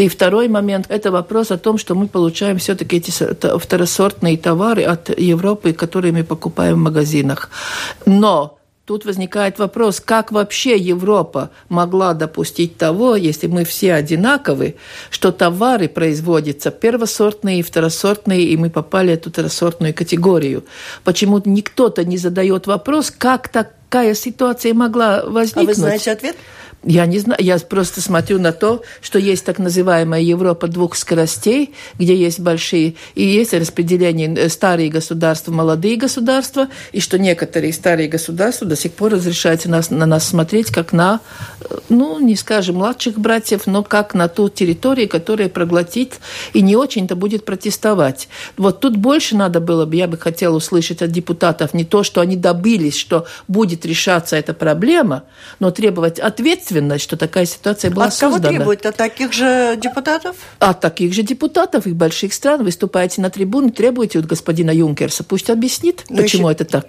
И второй момент – это вопрос о том, что мы получаем все-таки эти второсортные товары от Европы, которые мы покупаем в магазинах. Но Тут возникает вопрос, как вообще Европа могла допустить того, если мы все одинаковы, что товары производятся первосортные и второсортные, и мы попали в эту второсортную категорию. Почему никто-то не задает вопрос, как такая ситуация могла возникнуть? А вы знаете ответ? Я не знаю, я просто смотрю на то, что есть так называемая Европа двух скоростей, где есть большие, и есть распределение э, старые государства, молодые государства, и что некоторые старые государства до сих пор разрешают нас, на нас смотреть как на, э, ну, не скажем, младших братьев, но как на ту территорию, которая проглотит и не очень-то будет протестовать. Вот тут больше надо было бы, я бы хотела услышать от депутатов не то, что они добились, что будет решаться эта проблема, но требовать ответственности ответственность, что такая ситуация была От создана. От кого требуют? От таких же депутатов? От таких же депутатов и больших стран. Выступаете на трибуне, требуете от господина Юнкерса. Пусть объяснит, Но ну, почему еще... это так.